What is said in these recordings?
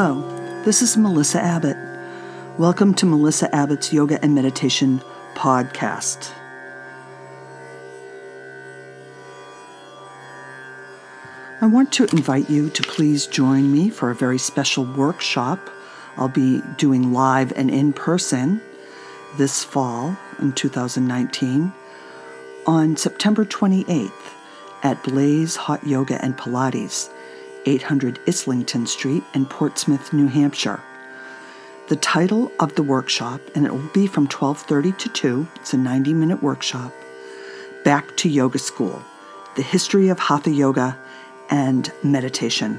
Hello, this is Melissa Abbott. Welcome to Melissa Abbott's Yoga and Meditation podcast. I want to invite you to please join me for a very special workshop I'll be doing live and in person this fall in 2019 on September 28th at Blaze Hot Yoga and Pilates 800 Islington Street in Portsmouth, New Hampshire. The title of the workshop, and it will be from 12:30 to 2. It's a 90-minute workshop. Back to Yoga School: The History of Hatha Yoga and Meditation,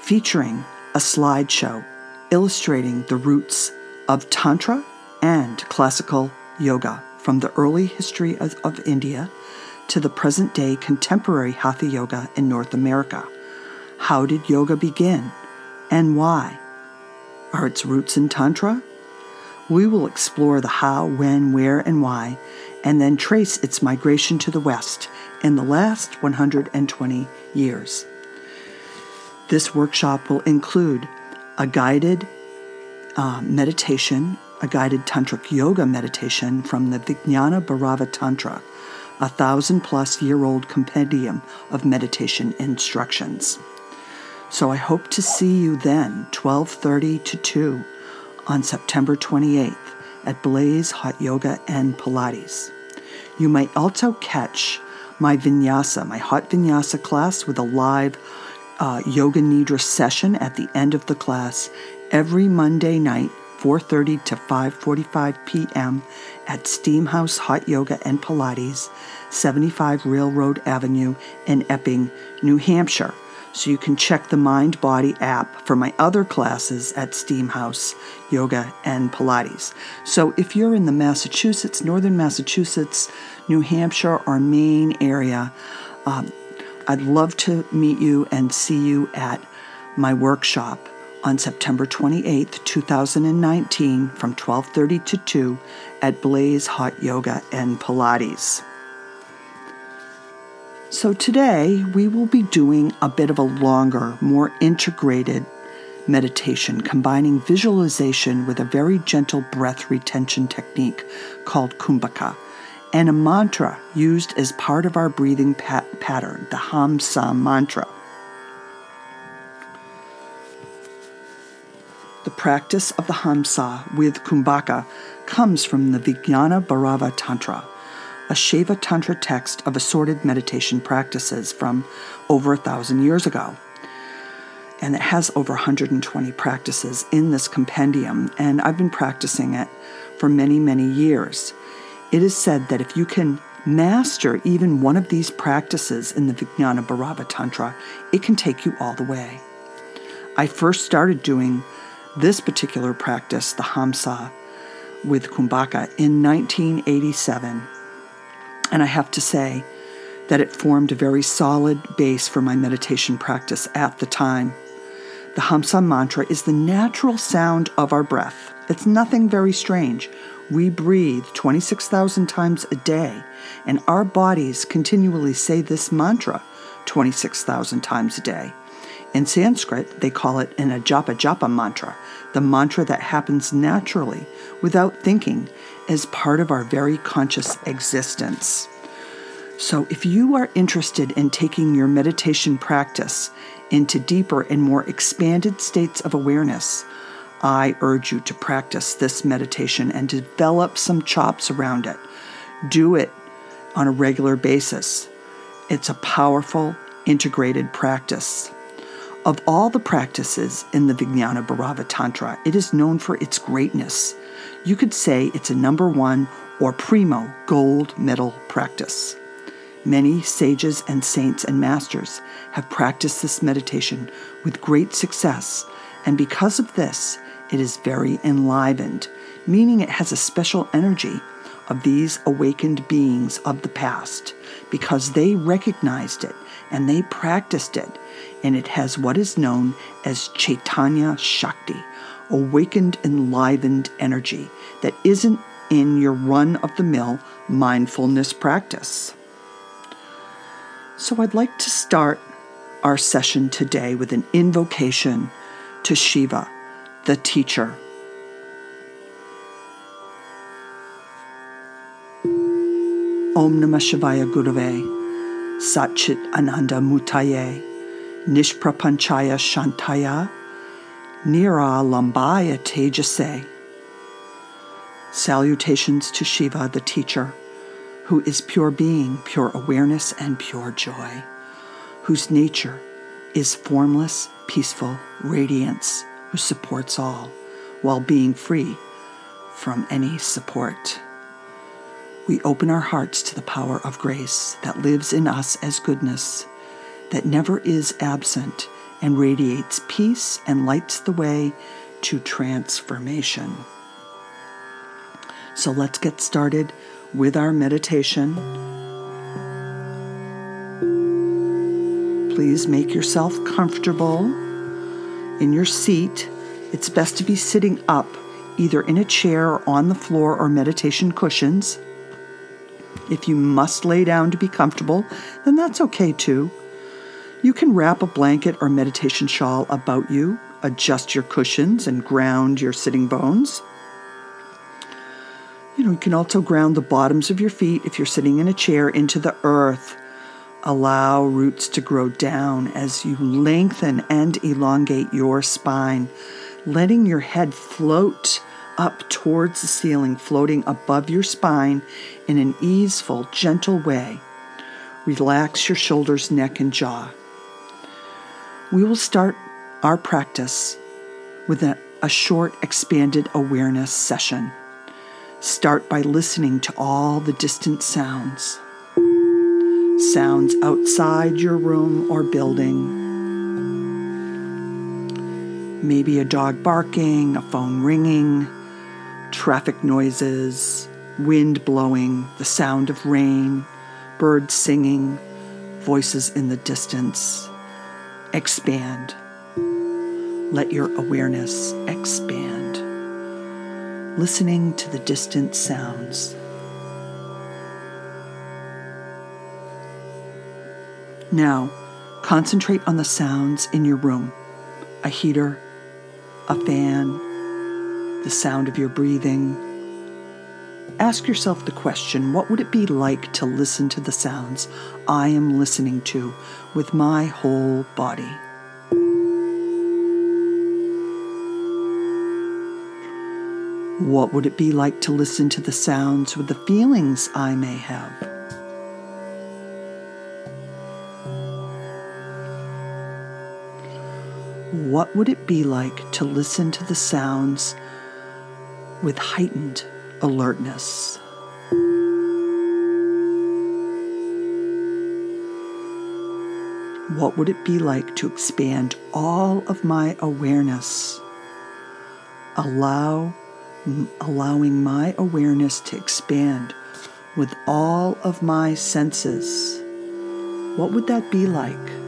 featuring a slideshow illustrating the roots of Tantra and classical yoga from the early history of, of India to the present day contemporary Hatha Yoga in North America. How did yoga begin and why? Are its roots in Tantra? We will explore the how, when, where, and why, and then trace its migration to the West in the last 120 years. This workshop will include a guided uh, meditation, a guided tantric yoga meditation from the Vijnana Bhairava Tantra, a thousand plus year old compendium of meditation instructions. So I hope to see you then, 12:30 to 2 on September 28th at Blaze Hot Yoga and Pilates. You might also catch my vinyasa, my hot vinyasa class with a live uh, yoga nidra session at the end of the class every Monday night 4:30 to 5:45 p.m. at Steamhouse Hot Yoga and Pilates, 75 Railroad Avenue in Epping, New Hampshire so you can check the Mind Body app for my other classes at Steamhouse Yoga and Pilates. So if you're in the Massachusetts, northern Massachusetts, New Hampshire, or Maine area, um, I'd love to meet you and see you at my workshop on September 28th, 2019 from 12:30 to 2 at Blaze Hot Yoga and Pilates. So, today we will be doing a bit of a longer, more integrated meditation, combining visualization with a very gentle breath retention technique called Kumbhaka, and a mantra used as part of our breathing pat- pattern, the Hamsa mantra. The practice of the Hamsa with Kumbhaka comes from the Vijnana Bhairava Tantra a Shaiva Tantra text of assorted meditation practices from over a thousand years ago. And it has over 120 practices in this compendium, and I've been practicing it for many, many years. It is said that if you can master even one of these practices in the Vijnana Bhairava Tantra, it can take you all the way. I first started doing this particular practice, the Hamsa, with Kumbhaka in 1987 and I have to say that it formed a very solid base for my meditation practice at the time. The Hamsa mantra is the natural sound of our breath. It's nothing very strange. We breathe 26,000 times a day, and our bodies continually say this mantra 26,000 times a day. In Sanskrit, they call it an ajapa japa mantra, the mantra that happens naturally without thinking as part of our very conscious existence. So, if you are interested in taking your meditation practice into deeper and more expanded states of awareness, I urge you to practice this meditation and develop some chops around it. Do it on a regular basis. It's a powerful, integrated practice. Of all the practices in the Vijnana Bhairava Tantra, it is known for its greatness. You could say it's a number one or primo gold medal practice. Many sages and saints and masters have practiced this meditation with great success, and because of this, it is very enlivened, meaning it has a special energy of these awakened beings of the past because they recognized it and they practiced it, and it has what is known as Chaitanya Shakti, awakened, enlivened energy that isn't in your run of the mill mindfulness practice. So I'd like to start our session today with an invocation to Shiva, the teacher. Om Namah Shivaya Gurave, Satchit Ananda Murtaye, Nishprapanchaya Shantaya, Nira Lambaya Tejase. Salutations to Shiva, the teacher, who is pure being, pure awareness, and pure joy, whose nature is formless, peaceful radiance, who supports all while being free from any support we open our hearts to the power of grace that lives in us as goodness, that never is absent and radiates peace and lights the way to transformation. So let's get started with our meditation. Please make yourself comfortable in your seat. It's best to be sitting up, either in a chair or on the floor or meditation cushions. If you must lay down to be comfortable, then that's okay too. You can wrap a blanket or meditation shawl about you, adjust your cushions, and ground your sitting bones. You know, you can also ground the bottoms of your feet if you're sitting in a chair into the earth. Allow roots to grow down as you lengthen and elongate your spine, letting your head float up towards the ceiling, floating above your spine in an easeful, gentle way. Relax your shoulders, neck, and jaw. We will start our practice with a, a short, expanded awareness session. Start by listening to all the distant sounds sounds outside your room or building. Maybe a dog barking, a phone ringing, traffic noises, wind blowing, the sound of rain, birds singing, voices in the distance. Expand. Let your awareness expand. Listening to the distant sounds. Now, concentrate on the sounds in your room a heater, a fan, the sound of your breathing. Ask yourself the question what would it be like to listen to the sounds I am listening to with my whole body? What would it be like to listen to the sounds with the feelings I may have? What would it be like to listen to the sounds with heightened alertness. What would it be like to expand all of my awareness? Allow, allowing my awareness to expand with all of my senses. What would that be like?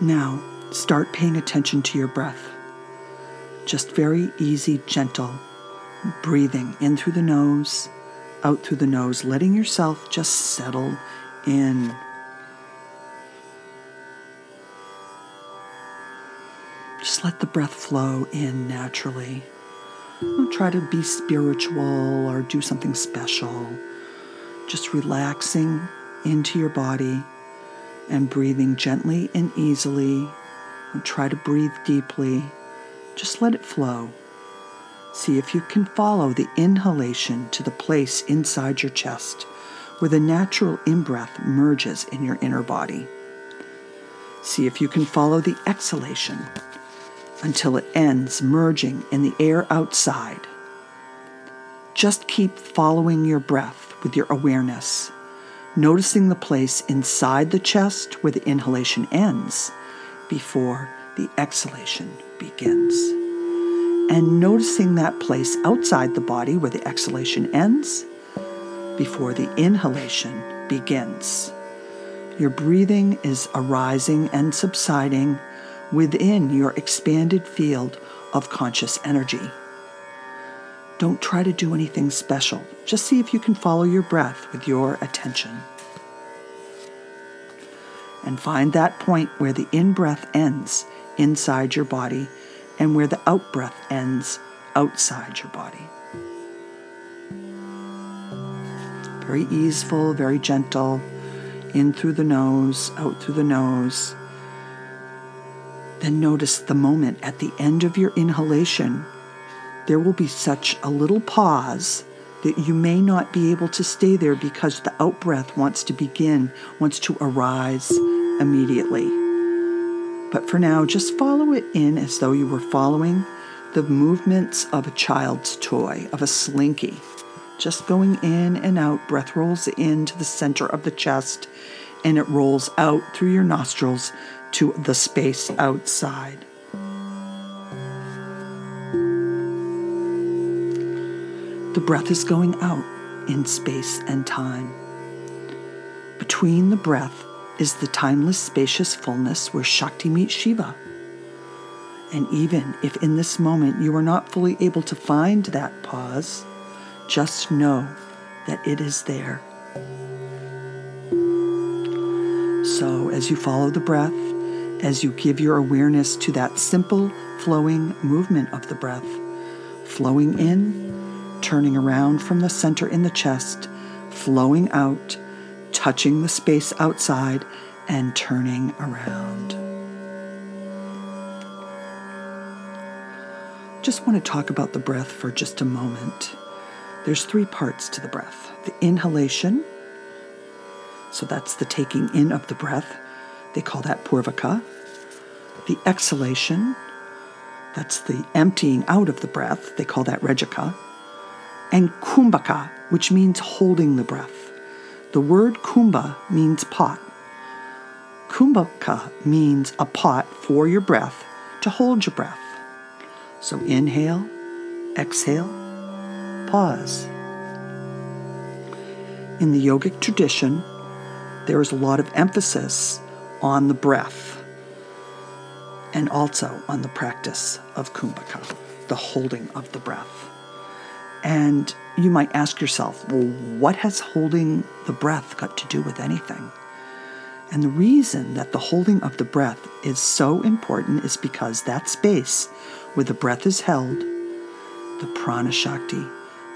Now, start paying attention to your breath. Just very easy, gentle breathing in through the nose, out through the nose, letting yourself just settle in. Just let the breath flow in naturally. Don't try to be spiritual or do something special. Just relaxing into your body and breathing gently and easily. And try to breathe deeply. Just let it flow. See if you can follow the inhalation to the place inside your chest where the natural in breath merges in your inner body. See if you can follow the exhalation until it ends merging in the air outside. Just keep following your breath with your awareness noticing the place inside the chest where the inhalation ends before the exhalation begins. And noticing that place outside the body where the exhalation ends before the inhalation begins. Your breathing is arising and subsiding within your expanded field of conscious energy. Don't try to do anything special. Just see if you can follow your breath with your attention. And find that point where the in breath ends inside your body and where the out breath ends outside your body. Very easeful, very gentle, in through the nose, out through the nose. Then notice the moment at the end of your inhalation there will be such a little pause that you may not be able to stay there because the outbreath wants to begin, wants to arise immediately. But for now, just follow it in as though you were following the movements of a child's toy, of a slinky. Just going in and out, breath rolls into the center of the chest and it rolls out through your nostrils to the space outside. The breath is going out in space and time. Between the breath is the timeless, spacious fullness where Shakti meets Shiva. And even if in this moment you are not fully able to find that pause, just know that it is there. So, as you follow the breath, as you give your awareness to that simple flowing movement of the breath, flowing in turning around from the center in the chest, flowing out, touching the space outside, and turning around. Just want to talk about the breath for just a moment. There's three parts to the breath the inhalation, so that's the taking in of the breath. They call that purvaka. The exhalation, that's the emptying out of the breath. They call that rechaka and kumbhaka, which means holding the breath. The word kumbha means pot. Kumbhaka means a pot for your breath to hold your breath. So inhale, exhale, pause. In the yogic tradition, there is a lot of emphasis on the breath and also on the practice of kumbhaka, the holding of the breath. And you might ask yourself, well, what has holding the breath got to do with anything? And the reason that the holding of the breath is so important is because that space where the breath is held, the prana shakti,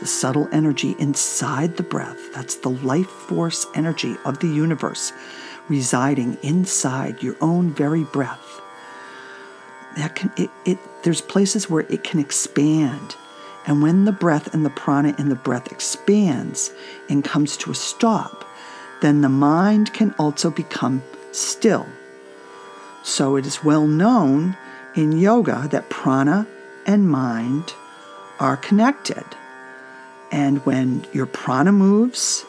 the subtle energy inside the breath, that's the life force energy of the universe residing inside your own very breath. That can it, it there's places where it can expand and when the breath and the prana in the breath expands and comes to a stop, then the mind can also become still. So it is well known in yoga that prana and mind are connected. And when your prana moves,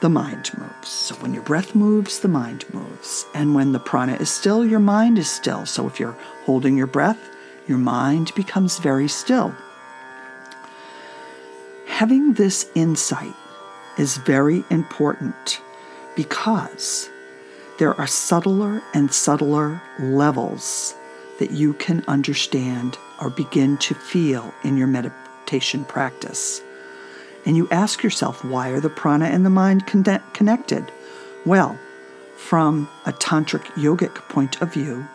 the mind moves. So when your breath moves, the mind moves. And when the prana is still, your mind is still. So if you're holding your breath, your mind becomes very still. Having this insight is very important because there are subtler and subtler levels that you can understand or begin to feel in your meditation practice. And you ask yourself, why are the prana and the mind connected? Well, from a tantric yogic point of view,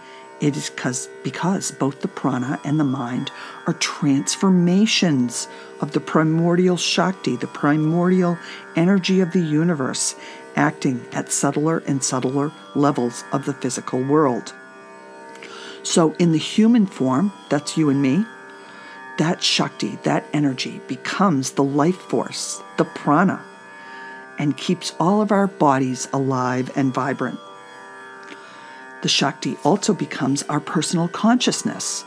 it is because, because both the prana and the mind are transformations of the primordial Shakti, the primordial energy of the universe, acting at subtler and subtler levels of the physical world. So, in the human form, that's you and me, that Shakti, that energy becomes the life force, the prana, and keeps all of our bodies alive and vibrant. The Shakti also becomes our personal consciousness,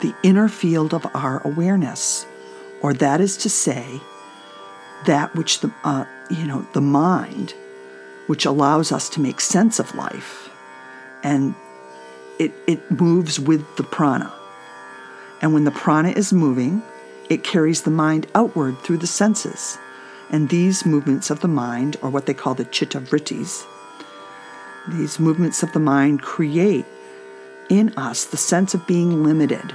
the inner field of our awareness, or that is to say, that which the uh, you know the mind, which allows us to make sense of life, and it it moves with the prana, and when the prana is moving, it carries the mind outward through the senses, and these movements of the mind, or what they call the chitta vrittis, these movements of the mind create in us the sense of being limited,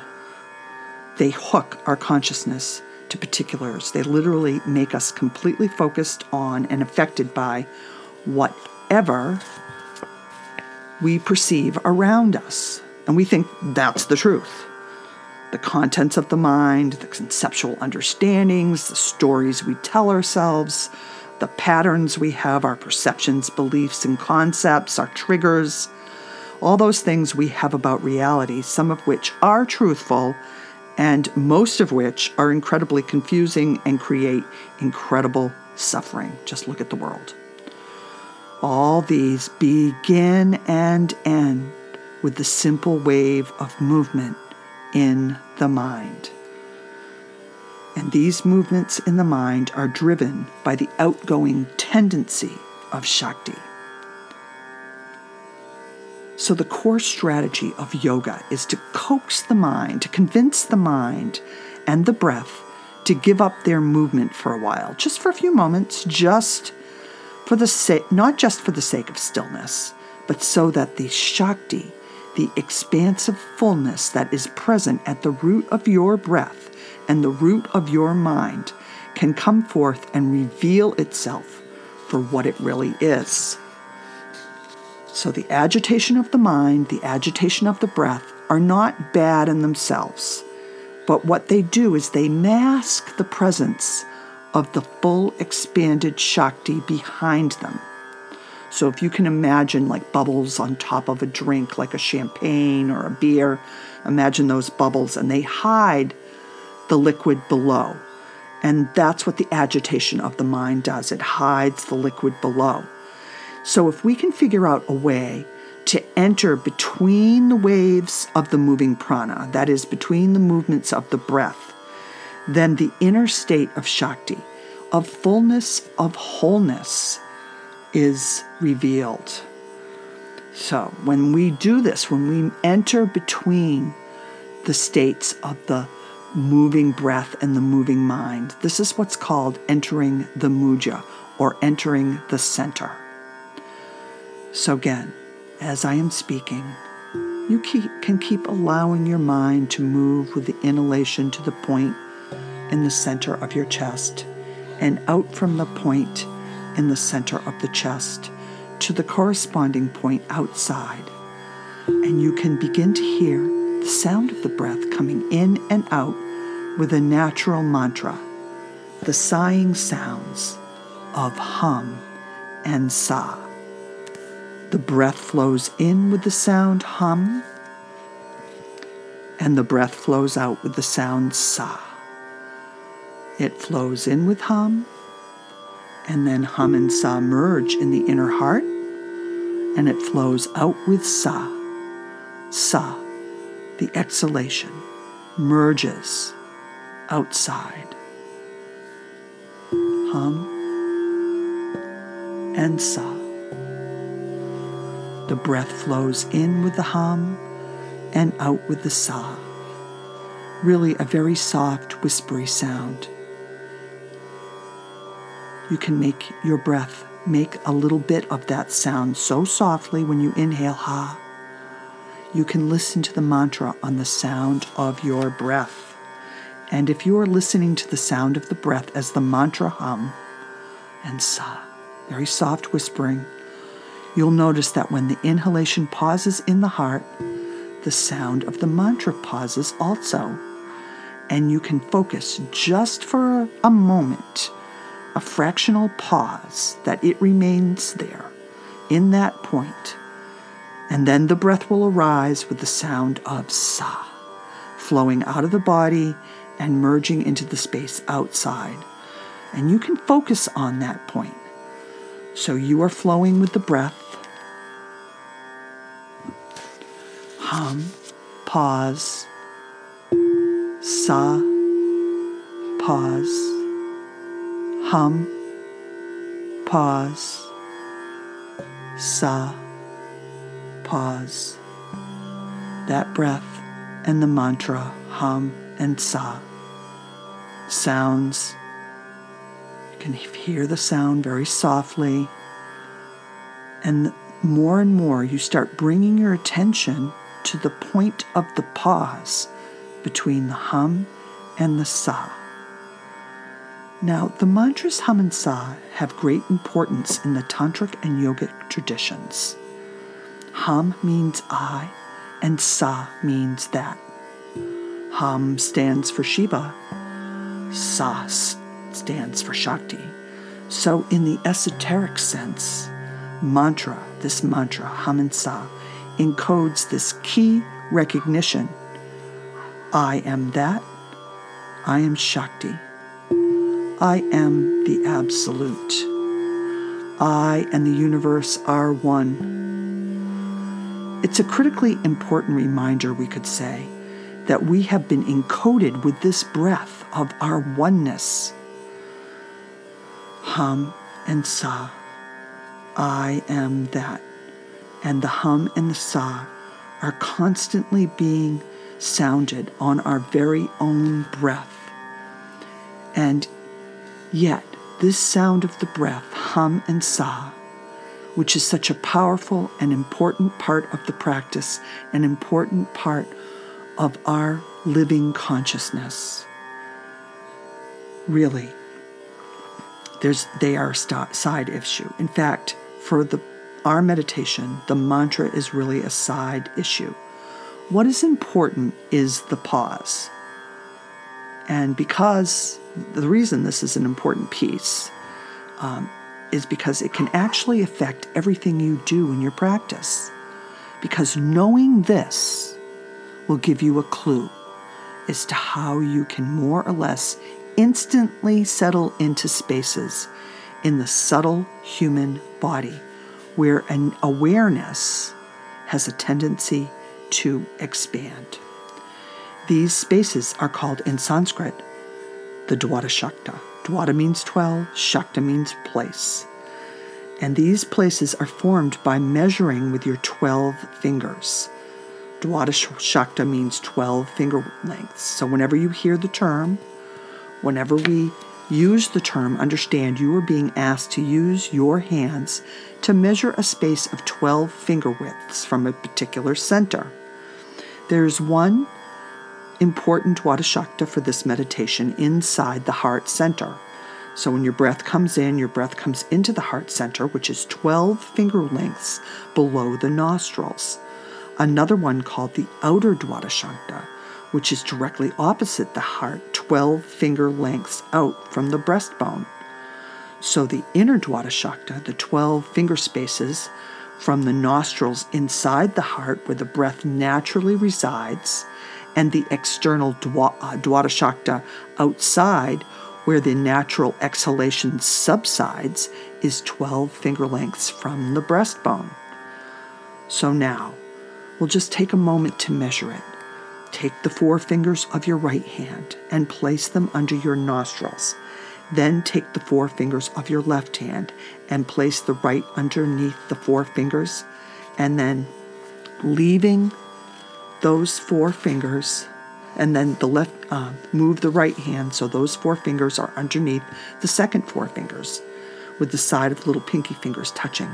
they hook our consciousness to particulars. They literally make us completely focused on and affected by whatever we perceive around us. And we think that's the truth. The contents of the mind, the conceptual understandings, the stories we tell ourselves, the patterns we have, our perceptions, beliefs, and concepts, our triggers, all those things we have about reality, some of which are truthful and most of which are incredibly confusing and create incredible suffering. Just look at the world. All these begin and end with the simple wave of movement in the mind. And these movements in the mind are driven by the outgoing tendency of Shakti. So, the core strategy of yoga is to coax the mind, to convince the mind and the breath to give up their movement for a while, just for a few moments, just for the sake, not just for the sake of stillness, but so that the Shakti, the expansive fullness that is present at the root of your breath and the root of your mind, can come forth and reveal itself for what it really is. So, the agitation of the mind, the agitation of the breath are not bad in themselves, but what they do is they mask the presence of the full expanded Shakti behind them. So, if you can imagine like bubbles on top of a drink, like a champagne or a beer, imagine those bubbles and they hide the liquid below. And that's what the agitation of the mind does it hides the liquid below. So, if we can figure out a way to enter between the waves of the moving prana, that is, between the movements of the breath, then the inner state of Shakti, of fullness, of wholeness, is revealed. So, when we do this, when we enter between the states of the moving breath and the moving mind, this is what's called entering the madhya or entering the center. So, again, as I am speaking, you keep, can keep allowing your mind to move with the inhalation to the point in the center of your chest and out from the point in the center of the chest to the corresponding point outside. And you can begin to hear the sound of the breath coming in and out with a natural mantra, the sighing sounds of hum and sa. The breath flows in with the sound hum, and the breath flows out with the sound sa. It flows in with hum, and then hum and sa merge in the inner heart, and it flows out with sa. Sa, the exhalation, merges outside. Hum and sa. The breath flows in with the hum and out with the sa. Really, a very soft, whispery sound. You can make your breath make a little bit of that sound so softly when you inhale ha. You can listen to the mantra on the sound of your breath. And if you are listening to the sound of the breath as the mantra hum and sa, very soft whispering, You'll notice that when the inhalation pauses in the heart, the sound of the mantra pauses also. And you can focus just for a moment, a fractional pause, that it remains there in that point. And then the breath will arise with the sound of sa, flowing out of the body and merging into the space outside. And you can focus on that point. So you are flowing with the breath. Hum, pause. Sa, pause. Hum, pause. Sa, pause. That breath and the mantra hum and sa. Sounds You can hear the sound very softly. And more and more, you start bringing your attention to the point of the pause between the hum and the Sa. Now, the mantras Hum and Sa have great importance in the Tantric and Yogic traditions. Hum means I, and Sa means that. Ham stands for Shiva, Sa stands for Shakti. So, in the esoteric sense, mantra, this mantra, Ham and Sa, encodes this key recognition I am that, I am Shakti, I am the Absolute. I and the universe are one. It's a critically important reminder, we could say, that we have been encoded with this breath of our oneness. Hum and Sa. I am that. And the hum and the sa are constantly being sounded on our very own breath. And yet, this sound of the breath, hum and sa, which is such a powerful and important part of the practice, an important part of our living consciousness. Really, there's, they are a side issue. In fact, for the, our meditation, the mantra is really a side issue. What is important is the pause. And because the reason this is an important piece um, is because it can actually affect everything you do in your practice. Because knowing this will give you a clue as to how you can more or less instantly settle into spaces in the subtle human body where an awareness has a tendency to expand. These spaces are called in Sanskrit the Dwada Shakta. Dwada means 12, Shakta means place. And these places are formed by measuring with your 12 fingers. Dwada Shakta means 12 finger lengths. So whenever you hear the term, whenever we use the term, understand you are being asked to use your hands to measure a space of 12 finger widths from a particular center. There is one important Dwada for this meditation inside the heart center. So when your breath comes in, your breath comes into the heart center, which is 12 finger lengths below the nostrils. Another one called the outer Dwada which is directly opposite the heart, 12 finger lengths out from the breastbone. So the inner Dwada the 12 finger spaces from the nostrils inside the heart where the breath naturally resides, and the external Dwada, uh, outside where the natural exhalation subsides is 12 finger lengths from the breastbone. So now, we'll just take a moment to measure it. Take the four fingers of your right hand and place them under your nostrils. Then take the four fingers of your left hand and place the right underneath the four fingers, and then leaving those four fingers, and then the left uh, move the right hand so those four fingers are underneath the second four fingers, with the side of the little pinky fingers touching.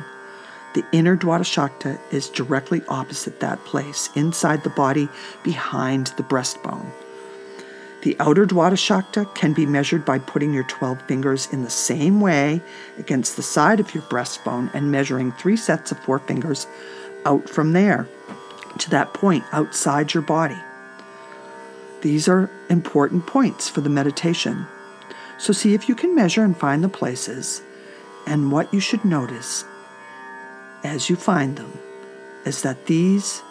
The inner Dwada is directly opposite that place, inside the body, behind the breastbone. The outer Dwada can be measured by putting your 12 fingers in the same way against the side of your breastbone and measuring three sets of four fingers out from there to that point outside your body. These are important points for the meditation. So see if you can measure and find the places and what you should notice as you find them is that these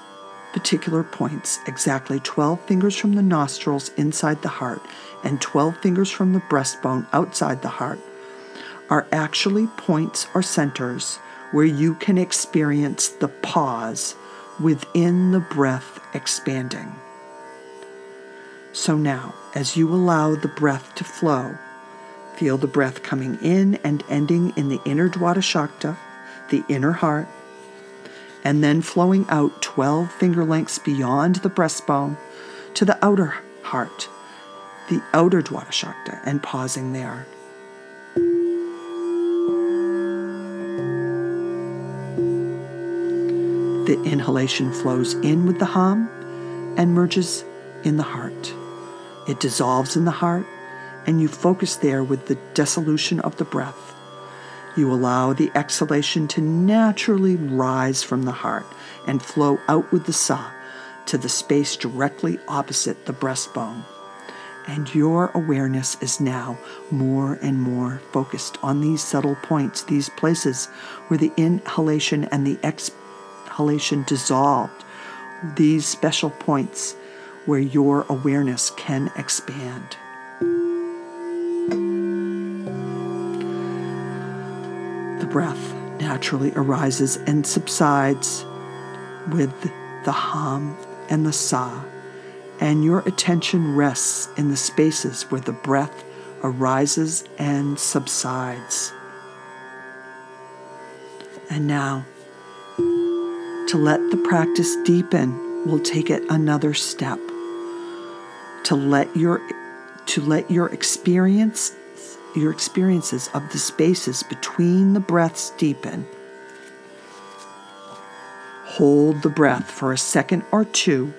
particular points, exactly 12 fingers from the nostrils inside the heart and 12 fingers from the breastbone outside the heart, are actually points or centers where you can experience the pause within the breath expanding. So now, as you allow the breath to flow, feel the breath coming in and ending in the inner Dwada Shakta the inner heart, and then flowing out 12 finger lengths beyond the breastbone to the outer heart, the outer Dwada Shakta, and pausing there. The inhalation flows in with the hum and merges in the heart. It dissolves in the heart, and you focus there with the dissolution of the breath. You allow the exhalation to naturally rise from the heart and flow out with the sa to the space directly opposite the breastbone. And your awareness is now more and more focused on these subtle points, these places where the inhalation and the exhalation dissolved, these special points where your awareness can expand. The breath naturally arises and subsides with the hum and the sa, and your attention rests in the spaces where the breath arises and subsides. And now, to let the practice deepen, we'll take it another step. To let your to let your experience your experiences of the spaces between the breaths deepen. Hold the breath for a second or two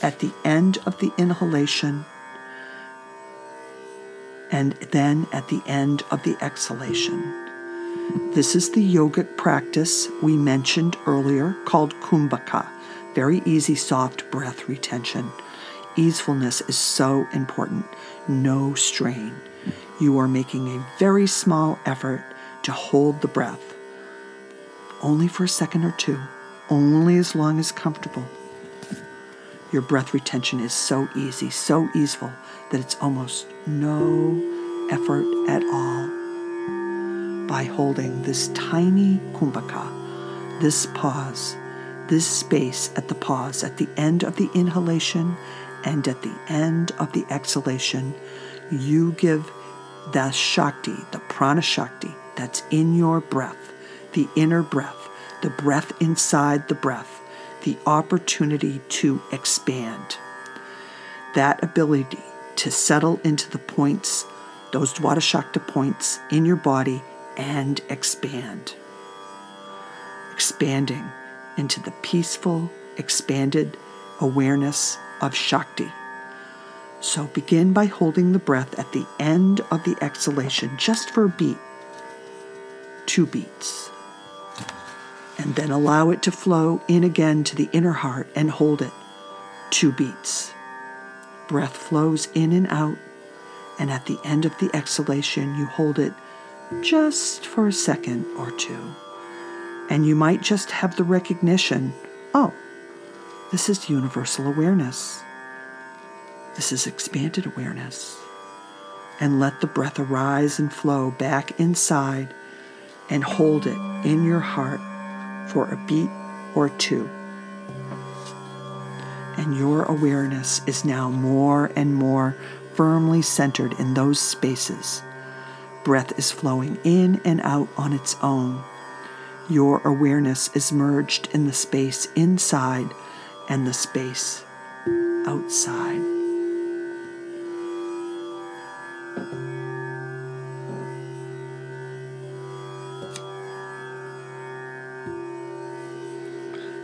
at the end of the inhalation and then at the end of the exhalation. This is the yogic practice we mentioned earlier called kumbhaka, very easy, soft breath retention. Easefulness is so important, no strain. You are making a very small effort to hold the breath, only for a second or two, only as long as comfortable. Your breath retention is so easy, so easeful, that it's almost no effort at all. By holding this tiny kumbhaka, this pause, this space at the pause, at the end of the inhalation and at the end of the exhalation, you give the Shakti, the prana Shakti that's in your breath, the inner breath, the breath inside the breath, the opportunity to expand. That ability to settle into the points, those Dwadashakti points in your body and expand. Expanding into the peaceful, expanded awareness of Shakti. So begin by holding the breath at the end of the exhalation just for a beat, two beats. And then allow it to flow in again to the inner heart and hold it two beats. Breath flows in and out, and at the end of the exhalation, you hold it just for a second or two. And you might just have the recognition oh, this is universal awareness. This is expanded awareness. And let the breath arise and flow back inside and hold it in your heart for a beat or two. And your awareness is now more and more firmly centered in those spaces. Breath is flowing in and out on its own. Your awareness is merged in the space inside and the space outside.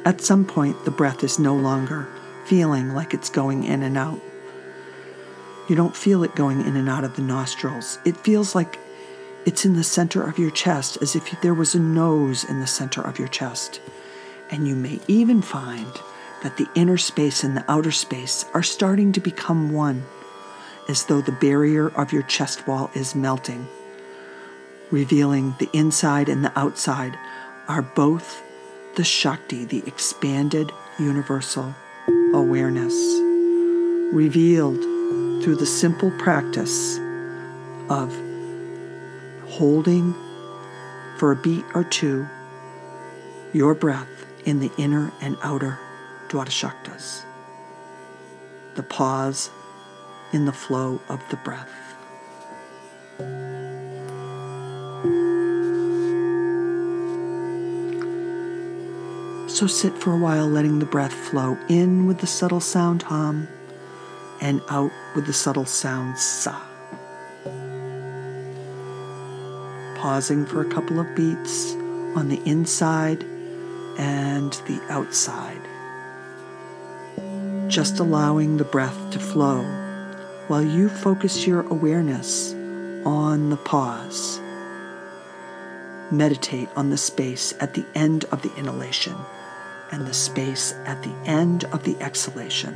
At some point, the breath is no longer feeling like it's going in and out. You don't feel it going in and out of the nostrils. It feels like it's in the center of your chest, as if there was a nose in the center of your chest. And you may even find that the inner space and the outer space are starting to become one, as though the barrier of your chest wall is melting, revealing the inside and the outside are both the Shakti, the expanded universal awareness, revealed through the simple practice of holding for a beat or two your breath in the inner and outer Dwadashaktas, the pause in the flow of the breath. So sit for a while, letting the breath flow in with the subtle sound hum and out with the subtle sound sa. Pausing for a couple of beats on the inside and the outside. Just allowing the breath to flow while you focus your awareness on the pause. Meditate on the space at the end of the inhalation and the space at the end of the exhalation.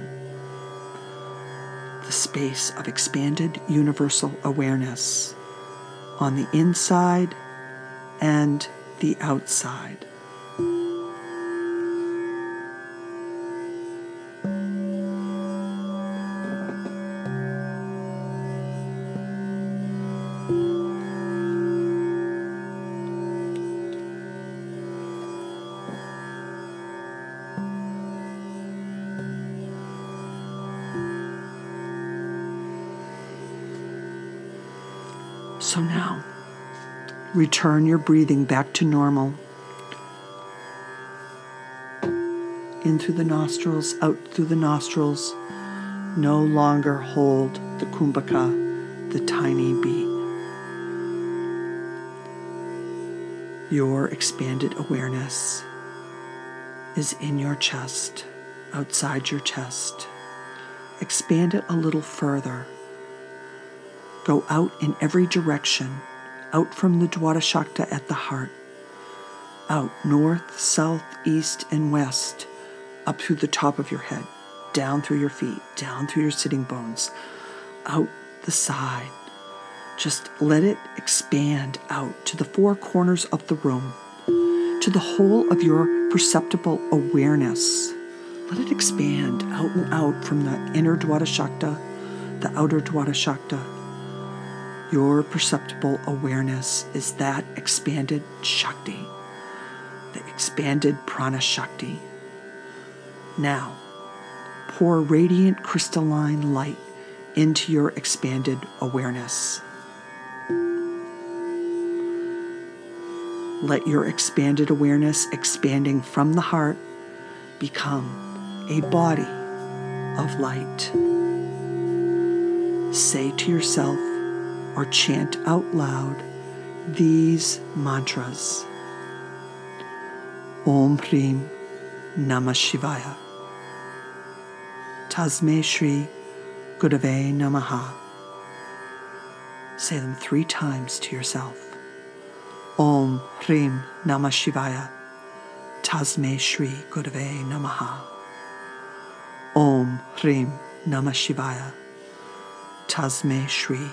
The space of expanded universal awareness on the inside and the outside. Return your breathing back to normal. In through the nostrils, out through the nostrils. No longer hold the kumbhaka, the tiny bee. Your expanded awareness is in your chest, outside your chest. Expand it a little further Go out in every direction, out from the Dwadashanta at the heart, out north, south, east, and west, up through the top of your head, down through your feet, down through your sitting bones, out the side. Just let it expand out to the four corners of the room, to the whole of your perceptible awareness. Let it expand out and out from the inner Dwadashanta, the outer Dwadashanta, your perceptible awareness is that expanded Shakti, the expanded Prana Shakti. Now, pour radiant crystalline light into your expanded awareness. Let your expanded awareness, expanding from the heart, become a body of light. Say to yourself, or chant out loud these mantras Om Hrim Namah Shivaya. Tasme Shri Gurave Namaha. Say them three times to yourself. Om Hrim Namah Shivaya. Tasme Shri Gurave Namaha. Om Hrim Namah Shivaya. Tasme Shri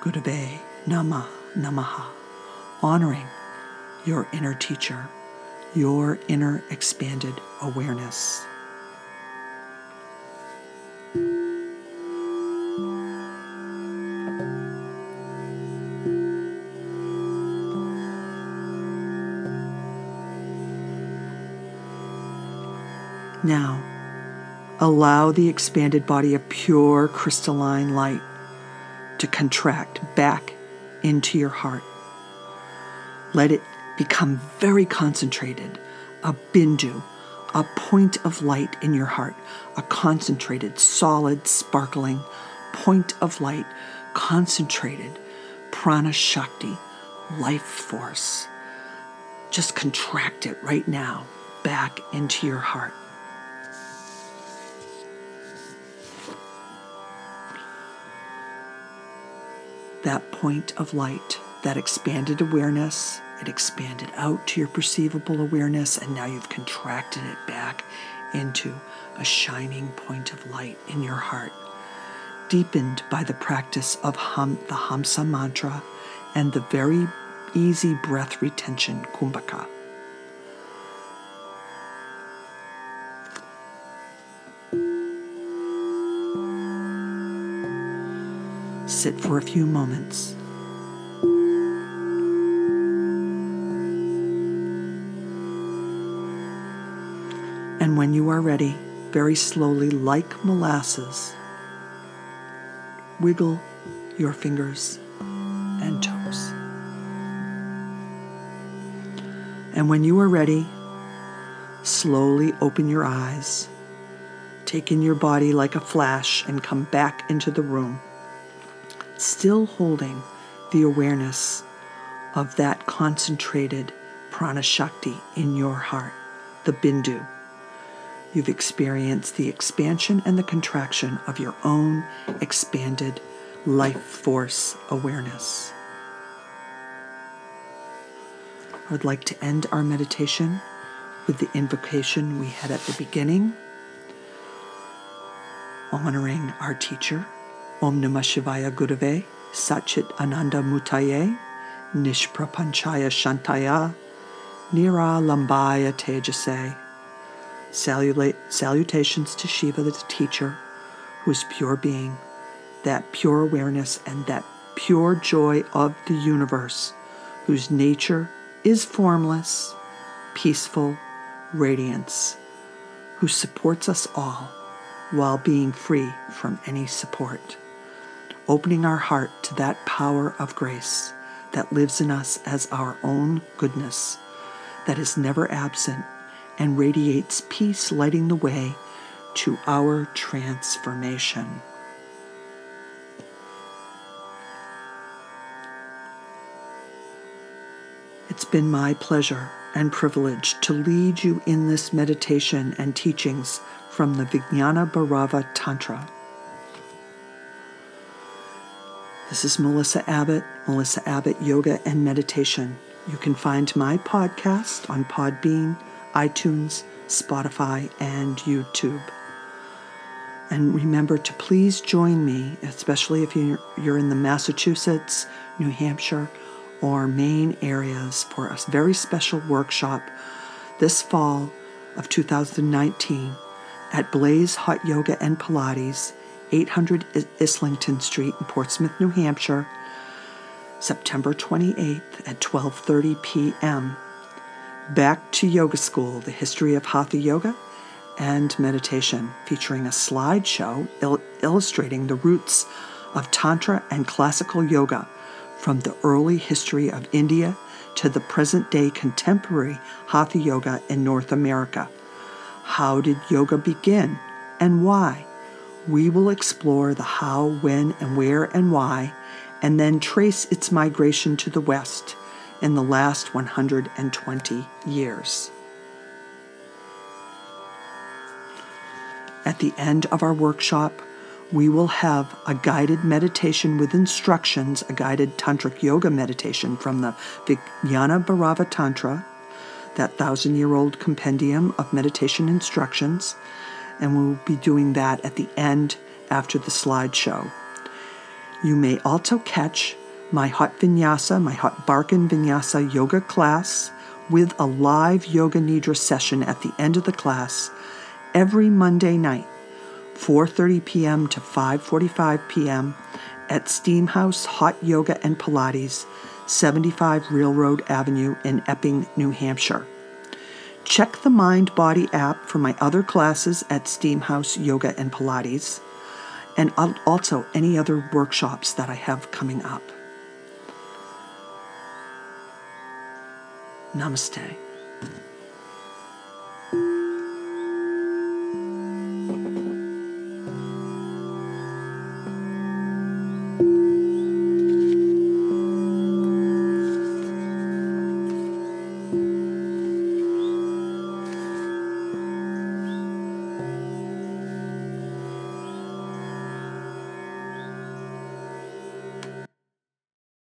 Gurave Nama Namaha, honoring your inner teacher, your inner expanded awareness. Now, allow the expanded body of pure crystalline light to contract back into your heart. Let it become very concentrated, a bindu, a point of light in your heart, a concentrated, solid, sparkling point of light, concentrated prana shakti, life force. Just contract it right now back into your heart. That point of light, that expanded awareness, it expanded out to your perceivable awareness, and now you've contracted it back into a shining point of light in your heart, deepened by the practice of hum, the Hamsa mantra and the very easy breath retention kumbhaka. Sit for a few moments. And when you are ready, very slowly, like molasses, wiggle your fingers and toes. And when you are ready, slowly open your eyes, take in your body like a flash, and come back into the room still holding the awareness of that concentrated prana shakti in your heart, the bindu. you've experienced the expansion and the contraction of your own expanded life force awareness. I would like to end our meditation with the invocation we had at the beginning, honoring our teacher, Om Namah Shivaya Gurave, Satchit Ananda Murtaye, Nishprapanchaya Shantaya, Nira Lambaya Tejase. salutations to Shiva, the teacher, who is pure being, that pure awareness and that pure joy of the universe, whose nature is formless, peaceful radiance, who supports us all while being free from any support. Opening our heart to that power of grace that lives in us as our own goodness, that is never absent and radiates peace, lighting the way to our transformation. It's been my pleasure and privilege to lead you in this meditation and teachings from the Vijnana Bhairava Tantra. This is Melissa Abbott, Melissa Abbott Yoga and Meditation. You can find my podcast on Podbean, iTunes, Spotify, and YouTube. And remember to please join me, especially if you're in the Massachusetts, New Hampshire, or Maine areas for a very special workshop this fall of 2019 at Blaze Hot Yoga and Pilates, 800 Islington Street in Portsmouth, New Hampshire, September 28th at 12:30 p.m. Back to Yoga School: The History of Hatha Yoga and Meditation, featuring a slideshow il- illustrating the roots of Tantra and classical yoga from the early history of India to the present day contemporary Hatha Yoga in North America. How did yoga begin and why? We will explore the how, when, and where and why, and then trace its migration to the West in the last 120 years. At the end of our workshop, we will have a guided meditation with instructions, a guided tantric yoga meditation from the Vijnana Bhairava Tantra, that thousand year old compendium of meditation instructions, and we'll be doing that at the end after the slideshow. You may also catch my hot vinyasa, my hot Barkan vinyasa yoga class with a live yoga nidra session at the end of the class every Monday night 4:30 p.m. to 5:45 p.m. at Steamhouse Hot Yoga and Pilates, 75 Railroad Avenue in Epping, New Hampshire. Check the Mind Body app for my other classes at Steamhouse Yoga and Pilates, and also any other workshops that I have coming up. Namaste.